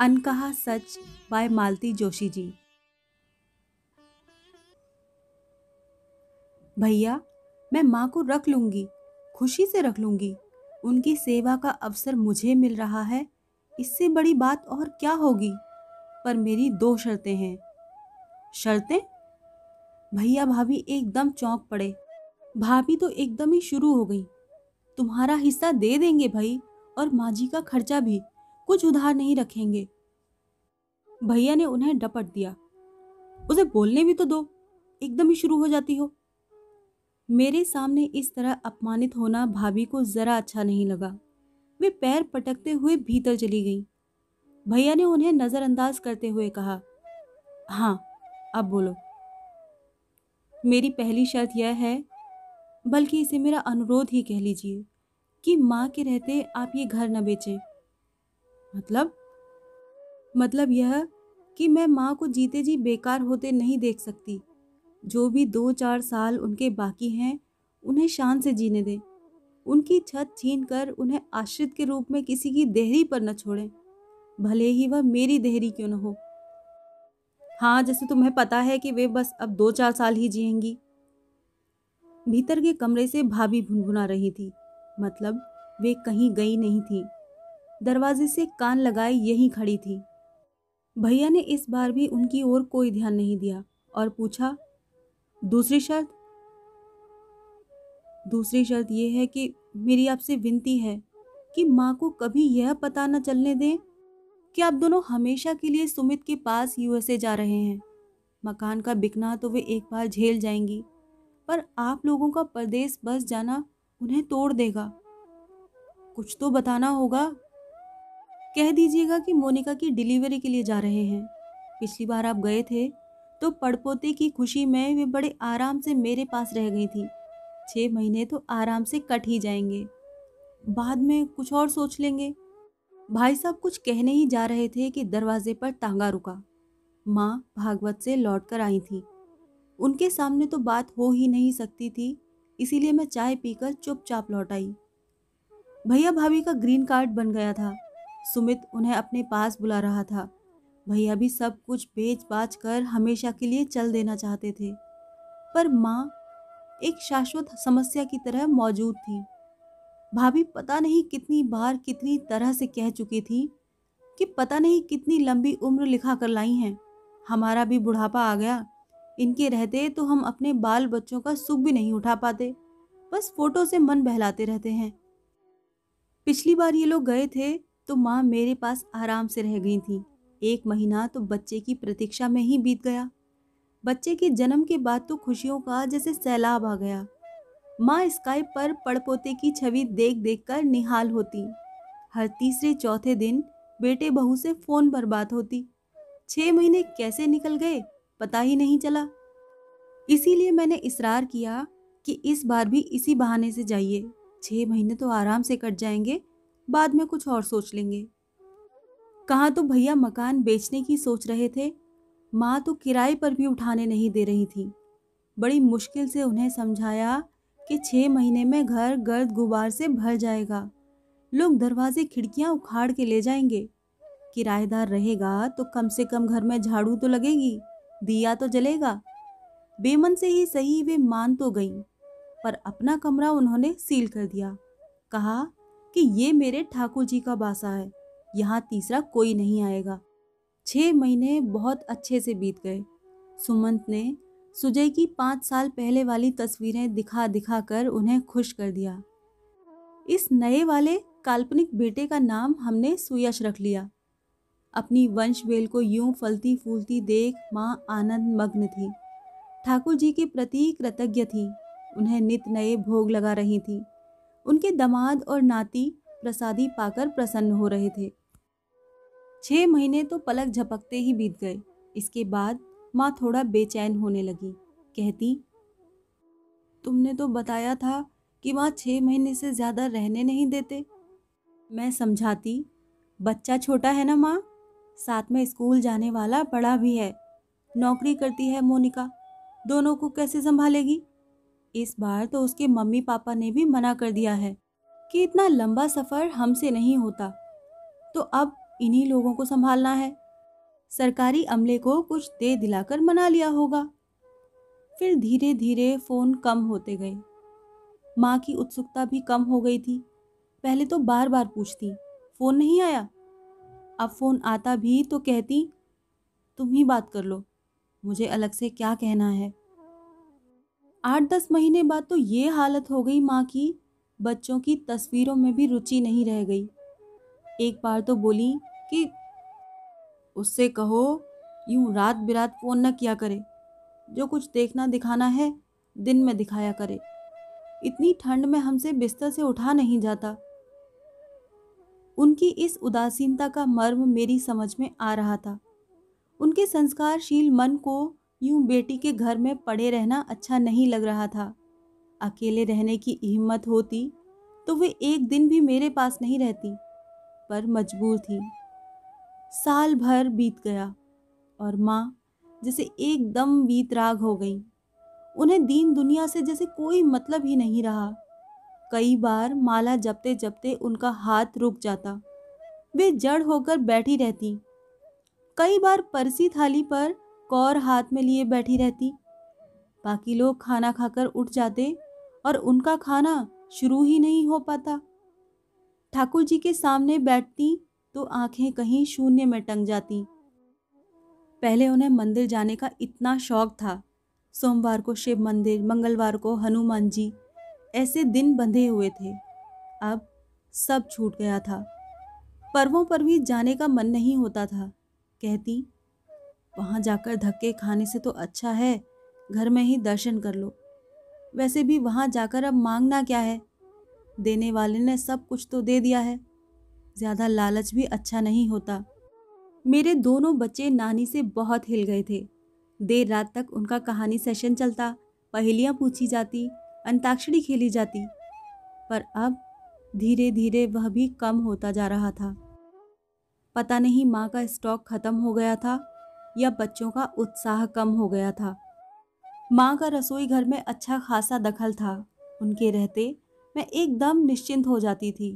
अनकहा सच bye मालती जोशी जी। भैया, मैं माँ को रख लूँगी, खुशी से रख लूँगी। उनकी सेवा का अवसर मुझे मिल रहा है। इससे बड़ी बात और क्या होगी? पर मेरी दो शर्तें हैं। शर्तें? भैया, भाभी एकदम चौंक पड़े। भाभी तो एकदम ही शुरू हो गई। तुम्हारा हिस्सा दे देंगे भाई, और माँ जी का खर्चा भी। कुछ उधार नहीं रखेंगे। भैया ने उन्हें डपट दिया। उसे बोलने भी तो दो, एकदम ही शुरू हो जाती हो। मेरे सामने इस तरह अपमानित होना भाभी को जरा अच्छा नहीं लगा। वे पैर पटकते हुए भीतर चली गई। भैया ने उन्हें नज़रअंदाज करते हुए कहा हाँ अब बोलो। मेरी पहली शर्त यह है, बल्कि इसे मेरा अनुरोध ही कह लीजिए, कि माँ के रहते आप ये घर न बेचें। मतलब? मतलब यह कि मैं माँ को जीते जी बेकार होते नहीं देख सकती। जो भी दो चार साल उनके बाकी हैं, उन्हें शान से जीने दें। उनकी छत छीन कर उन्हें आश्रित के रूप में किसी की देहरी पर न छोड़ें। भले ही वह मेरी देहरी क्यों न हो। हाँ जैसे तुम्हें पता है कि वे बस अब दो चार साल ही जिएँगी। भीतर के कमरे से भाभी भुनभुना रही थी। मतलब वे कहीं गई नहीं थी। दरवाजे से कान लगाए यहीं खड़ी थी। भैया ने इस बार भी उनकी ओर कोई ध्यान नहीं दिया और पूछा, दूसरी शर्त? दूसरी शर्त यह है कि मेरी आपसे विनती है कि माँ को कभी यह पता न चलने दें कि आप दोनों हमेशा के लिए सुमित के पास यूएसए जा रहे हैं। मकान का बिकना तो वे एक बार झेल जाएँगी, पर आप लोगों का परदेश बस जाना उन्हें तोड़ देगा। कुछ तो बताना होगा कह दीजिएगा कि मोनिका की डिलीवरी के लिए जा रहे हैं। पिछली बार आप गए थे तो पड़पोते की खुशी में वे बड़े आराम से मेरे पास रह गई थी। छः महीने तो आराम से कट ही जाएँगे। बाद में कुछ और सोच लेंगे। भाई साहब कुछ कहने ही जा रहे थे कि दरवाजे पर तांगा रुका। माँ भागवत से लौट कर आई थी। उनके सामने तो बात हो ही नहीं सकती थी, इसीलिए मैं चाय पीकर चुपचाप लौट आई। भैया भाभी का ग्रीन कार्ड बन गया था। सुमित उन्हें अपने पास बुला रहा था। भैया भी सब कुछ बेच बाच कर हमेशा के लिए चल देना चाहते थे। पर माँ एक शाश्वत समस्या की तरह मौजूद थी। भाभी पता नहीं कितनी बार कितनी तरह से कह चुकी थी कि पता नहीं कितनी लंबी उम्र लिखा कर लाई हैं। हमारा भी बुढ़ापा आ गया। इनके रहते तो हम अपने बाल बच्चों का सुख भी नहीं उठा पाते। बस फ़ोटो से मन बहलाते रहते हैं। पिछली बार ये लोग गए थे तो माँ मेरे पास आराम से रह गई थी। एक महीना तो बच्चे की प्रतीक्षा में ही बीत गया। बच्चे के जन्म के बाद तो खुशियों का जैसे सैलाब आ गया। माँ स्काइप पर पड़पोते की छवि देख देख कर निहाल होती। हर तीसरे चौथे दिन बेटे बहू से फ़ोन पर बात होती। छः महीने कैसे निकल गए, पता ही नहीं चला। इसीलिए मैंने इसरार किया कि इस बार भी इसी बहाने से जाइए। छः महीने तो आराम से कट जाएँगे बाद में कुछ और सोच लेंगे। कहाँ तो भैया मकान बेचने की सोच रहे थे, माँ तो किराए पर भी उठाने नहीं दे रही थी। बड़ी मुश्किल से उन्हें समझाया कि छः महीने में घर गर्द गुबार से भर जाएगा। लोग दरवाजे खिड़कियाँ उखाड़ के ले जाएँगे। किराएदार रहेगा तो कम से कम घर में झाड़ू तो लगेगी, दिया तो जलेगा। बेमन से ही सही वे मान तो गई, पर अपना कमरा उन्होंने सील कर दिया। कहा कि ये मेरे ठाकुर जी का बासा है। यहाँ तीसरा कोई नहीं आएगा। छः महीने बहुत अच्छे से बीत गए। सुमंत ने सुजय की पाँच साल पहले वाली तस्वीरें दिखा दिखा कर उन्हें खुश कर दिया। इस नए वाले काल्पनिक बेटे का नाम हमने सुयश रख लिया। अपनी वंश बेल को यूँ फलती फूलती देख माँ आनंद मग्न थी। ठाकुर जी के प्रति कृतज्ञ थी। उन्हें नित नए भोग लगा रही थी। उनके दमाद और नाती प्रसादी पाकर प्रसन्न हो रहे थे। छह महीने तो पलक झपकते ही बीत गए। इसके बाद माँ थोड़ा बेचैन होने लगी। कहती, तुमने तो बताया था कि माँ छः महीने से ज़्यादा रहने नहीं देते। मैं समझाती, बच्चा छोटा है ना माँ? साथ में स्कूल जाने वाला बड़ा भी है। नौकरी करती है मोनिका। दोनों को कैसे संभालेगी? इस बार तो उसके मम्मी पापा ने भी मना कर दिया है कि इतना लंबा सफ़र हमसे नहीं होता। तो अब इन्हीं लोगों को संभालना है। सरकारी अमले को कुछ दे दिलाकर मना लिया होगा। फिर धीरे धीरे फ़ोन कम होते गए। माँ की उत्सुकता भी कम हो गई थी। पहले तो बार बार पूछती, फ़ोन नहीं आया? अब फ़ोन आता भी तो कहती, तुम ही बात कर लो। मुझे अलग से क्या कहना है? आठ दस महीने बाद तो ये हालत हो गई माँ की, बच्चों की तस्वीरों में भी रुचि नहीं रह गई। एक बार तो बोली कि, उससे कहो, यूँ रात बिरात फ़ोन न किया करे। जो कुछ देखना दिखाना है, दिन में दिखाया करे। इतनी ठंड में हमसे बिस्तर से उठा नहीं जाता। उनकी इस उदासीनता का मर्म मेरी समझ में आ रहा था। उनके संस्कारशील मन को यूँ बेटी के घर में पड़े रहना अच्छा नहीं लग रहा था। अकेले रहने की हिम्मत होती तो वे एक दिन भी मेरे पास नहीं रहती, पर मजबूर थी। साल भर बीत गया, और माँ, जैसे एकदम वीतराग हो गई, उन्हें दीन दुनिया से जैसे कोई मतलब ही नहीं रहा। कई बार माला जपते जपते उनका हाथ रुक जाता, वे जड़ होकर बैठी रहती। कई बार परसी थाली पर कौर हाथ में लिए बैठी रहती। बाकी लोग खाना खाकर उठ जाते और उनका खाना शुरू ही नहीं हो पाता। ठाकुर जी के सामने बैठती तो आँखें कहीं शून्य में टंग जाती। पहले उन्हें मंदिर जाने का इतना शौक था। सोमवार को शिव मंदिर, मंगलवार को हनुमान जी, ऐसे दिन बंधे हुए थे। अब सब छूट गया था। पर्वों पर भी जाने का मन नहीं होता था। कहती वहाँ जाकर धक्के खाने से तो अच्छा है। घर में ही दर्शन कर लो। वैसे भी वहाँ जाकर अब मांगना क्या है? देने वाले ने सब कुछ तो दे दिया है। ज़्यादा लालच भी अच्छा नहीं होता। मेरे दोनों बच्चे नानी से बहुत हिल गए थे। देर रात तक उनका कहानी सेशन चलता, पहेलियाँ पूछी जाती, अंताक्षरी खेली जाती। पर अब धीरे धीरे वह भी कम होता जा रहा था। पता नहीं माँ का स्टॉक ख़त्म हो गया था या बच्चों का उत्साह कम हो गया था। माँ का रसोई घर में अच्छा खासा दखल था। उनके रहते मैं एकदम निश्चिंत हो जाती थी,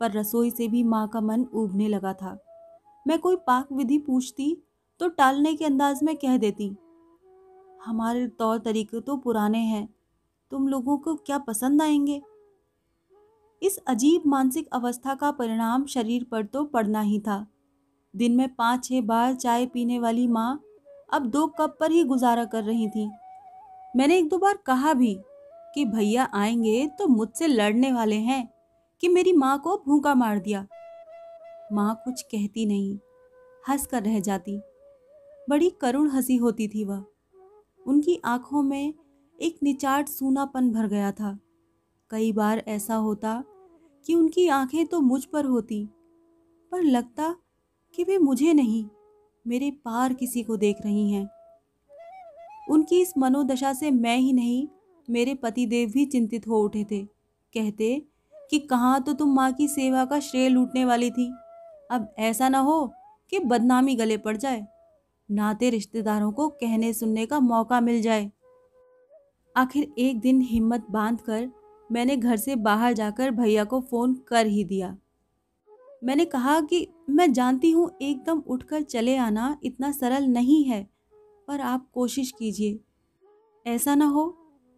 पर रसोई से भी माँ का मन उबने लगा था। मैं कोई पाक विधि पूछती तो टालने के अंदाज में कह देती, हमारे तौर तरीके तो पुराने हैं, तुम लोगों को क्या पसंद आएँगे? इस अजीब मानसिक अवस्था का परिणाम शरीर पर तो पड़ना ही था। दिन में पाँच छः बार चाय पीने वाली माँ अब दो कप पर ही गुजारा कर रही थी। मैंने एक दो बार कहा भी कि, भैया आएँगे तो मुझसे लड़ने वाले हैं कि मेरी माँ को भूखा मार दिया। माँ कुछ कहती नहीं हंस कर रह जाती। बड़ी करुण हँसी होती थी वह। उनकी आँखों में एक निचाट सूनापन भर गया था। कई बार ऐसा होता कि उनकी आँखें तो मुझ पर होती, पर लगता कि वे मुझे नहीं, मेरे पार किसी को देख रही हैं। उनकी इस मनोदशा से मैं ही नहीं, मेरे पतिदेव भी चिंतित हो उठे थे। कहते कि कहाँ तो तुम माँ की सेवा का श्रेय लूटने वाली थी। अब ऐसा ना हो कि बदनामी गले पड़ जाए। नाते रिश्तेदारों को कहने सुनने का मौका मिल जाए। आखिर एक दिन हिम्मत बांधकर मैंने घर से बाहर जाकर भैया को फ़ोन कर ही दिया। मैंने कहा कि मैं जानती हूँ एकदम उठकर चले आना इतना सरल नहीं है, पर आप कोशिश कीजिए। ऐसा ना हो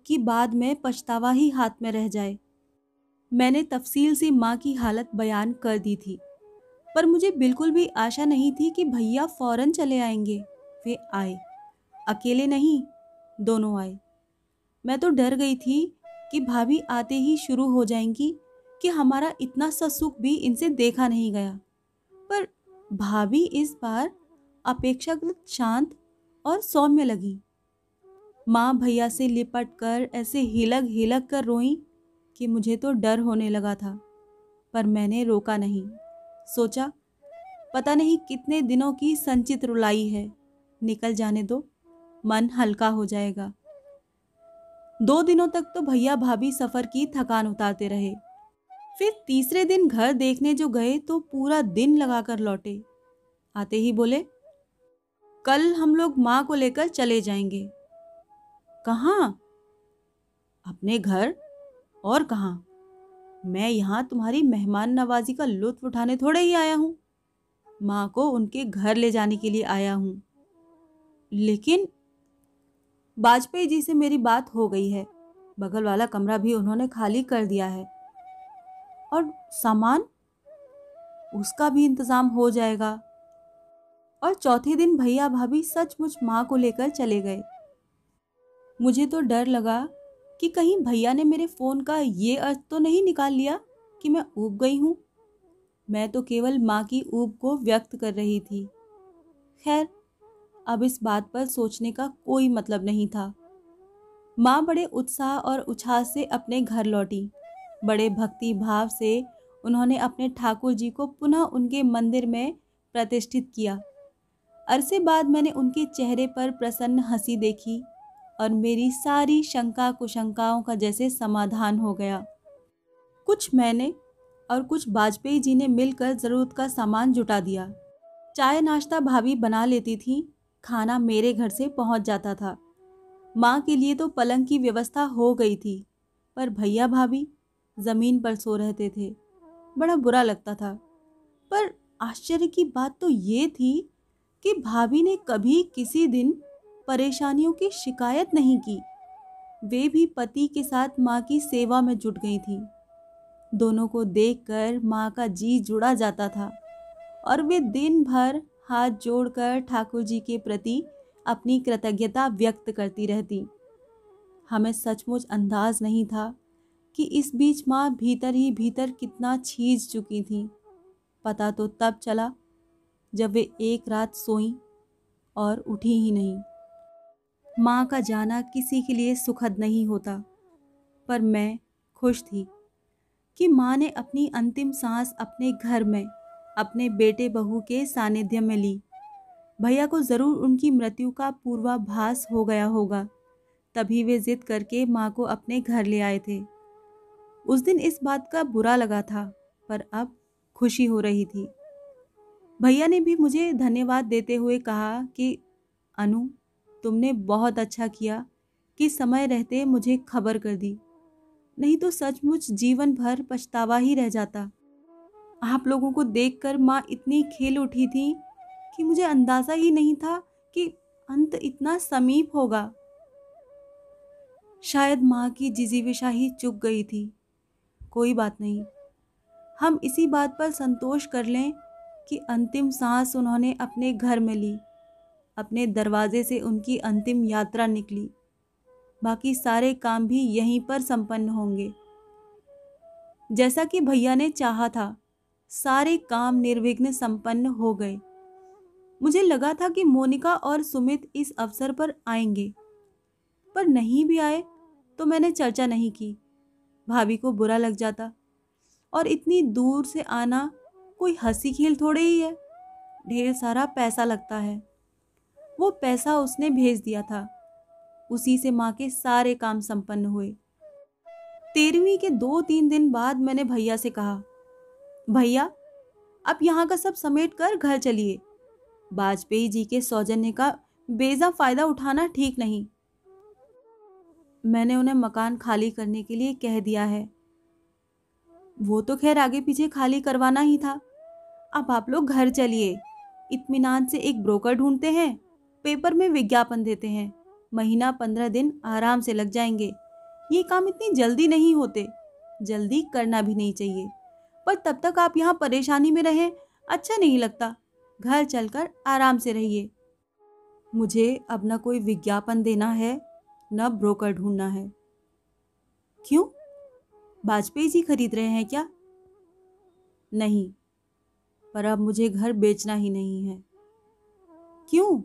कि बाद में पछतावा ही हाथ में रह जाए। मैंने तफसील से माँ की हालत बयान कर दी थी, पर मुझे बिल्कुल भी आशा नहीं थी कि भैया फ़ौरन चले आएँगे। वे आए। अकेले नहीं, दोनों आए। मैं तो डर गई थी कि भाभी आते ही शुरू हो जाएँगी कि हमारा इतना सा सुख भी इनसे देखा नहीं गया। पर भाभी इस बार अपेक्षाकृत शांत और सौम्य लगी। माँ भैया से लिपट कर ऐसे हिलक हिलक कर रोई कि मुझे तो डर होने लगा था, पर मैंने रोका नहीं। सोचा, पता नहीं कितने दिनों की संचित रुलाई है, निकल जाने दो, मन हल्का हो जाएगा। दो दिनों तक तो भैया भाभी सफ़र की थकान उतारते रहे। फिर तीसरे दिन घर देखने जो गए तो पूरा दिन लगाकर लौटे। आते ही बोले, कल हम लोग माँ को लेकर चले जाएँगे। कहाँ? अपने घर। और कहाँ? मैं यहाँ तुम्हारी मेहमान नवाजी का लुत्फ उठाने थोड़े ही आया हूँ। माँ को उनके घर ले जाने के लिए आया हूँ। लेकिन वाजपेयी जी से मेरी बात हो गई है। बगल वाला कमरा भी उन्होंने खाली कर दिया है। और सामान उसका भी इंतज़ाम हो जाएगा। और चौथे दिन भैया भाभी सचमुच माँ को लेकर चले गए। मुझे तो डर लगा कि कहीं भैया ने मेरे फ़ोन का ये अर्थ तो नहीं निकाल लिया कि मैं ऊब गई हूँ। मैं तो केवल माँ की ऊब को व्यक्त कर रही थी। खैर, अब इस बात पर सोचने का कोई मतलब नहीं था। माँ बड़े उत्साह और उछास से अपने घर लौटी। बड़े भक्ति भाव से उन्होंने अपने ठाकुर जी को पुनः उनके मंदिर में प्रतिष्ठित किया। अरसे बाद मैंने उनके चेहरे पर प्रसन्न हँसी देखी और मेरी सारी शंका कुशंकाओं का जैसे समाधान हो गया। कुछ मैंने और कुछ वाजपेयी जी ने मिलकर ज़रूरत का सामान जुटा दिया। चाय नाश्ता भाभी बना लेती थी, खाना मेरे घर से पहुँच जाता था। माँ के लिए तो पलंग की व्यवस्था हो गई थी, पर भैया भाभी ज़मीन पर सो रहते थे। बड़ा बुरा लगता था। पर आश्चर्य की बात तो ये थी कि भाभी ने कभी किसी दिन परेशानियों की शिकायत नहीं की। वे भी पति के साथ माँ की सेवा में जुट गई थी। दोनों को देखकर माँ का जी जुड़ा जाता था और वे दिन भर हाथ जोड़कर ठाकुर जी के प्रति अपनी कृतज्ञता व्यक्त करती रहती। हमें सचमुच अंदाज नहीं था कि इस बीच माँ भीतर ही भीतर कितना छीज चुकी थी। पता तो तब चला जब वे एक रात सोई और उठी ही नहीं। माँ का जाना किसी के लिए सुखद नहीं होता, पर मैं खुश थी कि माँ ने अपनी अंतिम सांस अपने घर में, अपने बेटे बहू के सानिध्य में ली। भैया को ज़रूर उनकी मृत्यु का पूर्वाभास हो गया होगा, तभी वे जिद करके माँ को अपने घर ले आए थे। उस दिन इस बात का बुरा लगा था, पर अब खुशी हो रही थी। भैया ने भी मुझे धन्यवाद देते हुए कहा कि, अनु, तुमने बहुत अच्छा किया कि समय रहते मुझे खबर कर दी। नहीं तो सचमुच जीवन भर पछतावा ही रह जाता। आप लोगों को देखकर माँ इतनी खेल उठी थी कि मुझे अंदाज़ा ही नहीं था कि अंत इतना समीप होगा। शायद माँ की जिजीविशा ही चुक गई थी। कोई बात नहीं। हम इसी बात पर संतोष कर लें कि अंतिम सांस उन्होंने अपने घर में ली, अपने दरवाजे से उनकी अंतिम यात्रा निकली। बाकी सारे काम भी यहीं पर संपन्न होंगे। जैसा कि भैया ने चाहा था, सारे काम निर्विघ्न संपन्न हो गए। मुझे लगा था कि मोनिका और सुमित इस अवसर पर आएँगे, पर नहीं भी आए तो मैंने चर्चा नहीं की। भाभी को बुरा लग जाता। और इतनी दूर से आना कोई हँसी खेल थोड़े ही है। ढेर सारा पैसा लगता है। वो पैसा उसने भेज दिया था। उसी से माँ के सारे काम संपन्न हुए। तेरहवीं के दो तीन दिन बाद मैंने भैया से कहा, भैया, अब यहाँ का सब समेट कर घर चलिए। वाजपेयी जी के सौजन्य का बेजा फ़ायदा उठाना ठीक नहीं। मैंने उन्हें मकान खाली करने के लिए कह दिया है। वो तो खैर आगे पीछे खाली करवाना ही था। अब आप लोग घर चलिए। इतमान से एक ब्रोकर ढूंढते हैं। पेपर में विज्ञापन देते हैं। महीना पंद्रह दिन आराम से लग जाएँगे। ये काम इतनी जल्दी नहीं होते। जल्दी करना भी नहीं चाहिए। पर तब तक आप यहाँ परेशानी में रहें अच्छा नहीं लगता। घर चलकर आराम से रहिए। मुझे अब न कोई विज्ञापन देना है। न ब्रोकर ढूंढना है। क्यों? वाजपेयी जी खरीद रहे हैं क्या? नहीं, पर अब मुझे घर बेचना ही नहीं है। क्यों?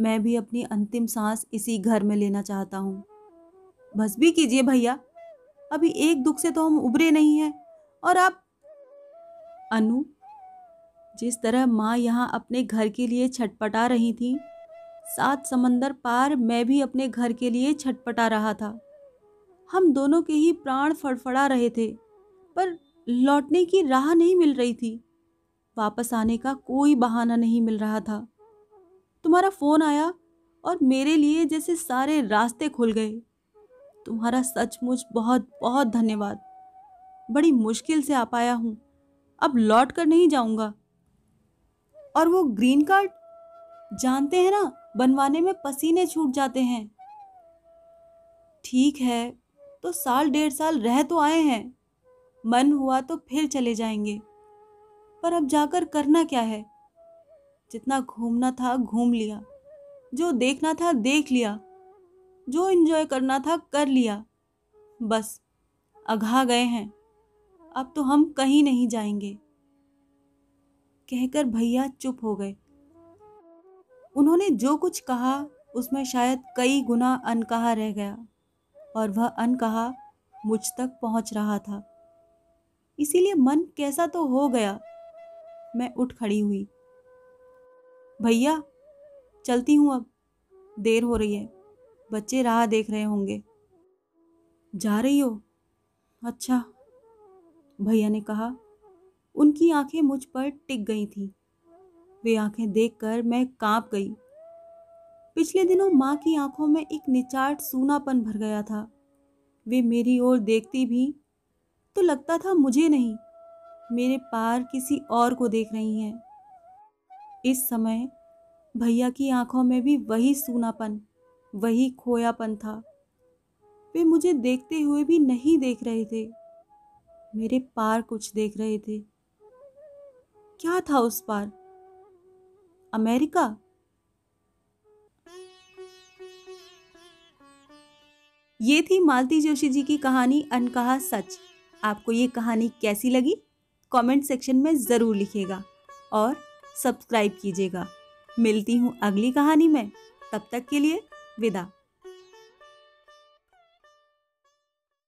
मैं भी अपनी अंतिम सांस इसी घर में लेना चाहता हूँ। बस भी कीजिए भैया, अभी एक दुख से तो हम उभरे नहीं हैं, और आप, अनु, जिस तरह माँ यहाँ अपने घर के लिए छटपटा रही थी सात समंदर पार मैं भी अपने घर के लिए छटपटा रहा था। हम दोनों के ही प्राण फड़फड़ा रहे थे, पर लौटने की राह नहीं मिल रही थी। वापस आने का कोई बहाना नहीं मिल रहा था। तुम्हारा फ़ोन आया और मेरे लिए जैसे सारे रास्ते खुल गए। तुम्हारा सचमुच बहुत बहुत धन्यवाद। बड़ी मुश्किल से आ पाया हूँ। अब लौट कर नहीं जाऊँगा। और वो ग्रीन कार्ड? जानते हैं ना बनवाने में पसीने छूट जाते हैं। ठीक है तो साल डेढ़ साल रह तो आए हैं। मन हुआ तो फिर चले जाएँगे। पर अब जाकर करना क्या है? जितना घूमना था घूम लिया, जो देखना था देख लिया, जो एंजॉय करना था कर लिया। बस, अघा गए हैं। अब तो हम कहीं नहीं जाएँगे। कहकर भैया चुप हो गए। उन्होंने जो कुछ कहा, उसमें शायद कई गुना अनकहा रह गया, और वह अनकहा मुझ तक पहुँच रहा था। इसीलिए मन कैसा तो हो गया, मैं उठ खड़ी हुई। भैया, चलती हूँ अब, देर हो रही है, बच्चे राह देख रहे होंगे। जा रही हो? अच्छा भैया ने कहा, उनकी आँखें मुझ पर टिक गई थीं। वे आँखें देखकर मैं काँप गई। पिछले दिनों माँ की आँखों में एक निचाट सूनापन भर गया था। वे मेरी ओर देखती भी तो लगता था मुझे नहीं, मेरे पार किसी और को देख रही हैं। इस समय भैया की आँखों में भी वही सूनापन, वही खोयापन था। वे मुझे देखते हुए भी नहीं देख रहे थे, मेरे पार कुछ देख रहे थे। क्या था उस पार? अमेरिका। ये थी मालती जोशी जी की कहानी अनकहा सच। आपको ये कहानी कैसी लगी? कमेंट सेक्शन में ज़रूर लिखिएगा और सब्सक्राइब कीजिएगा। मिलती हूँ अगली कहानी में। तब तक के लिए विदा।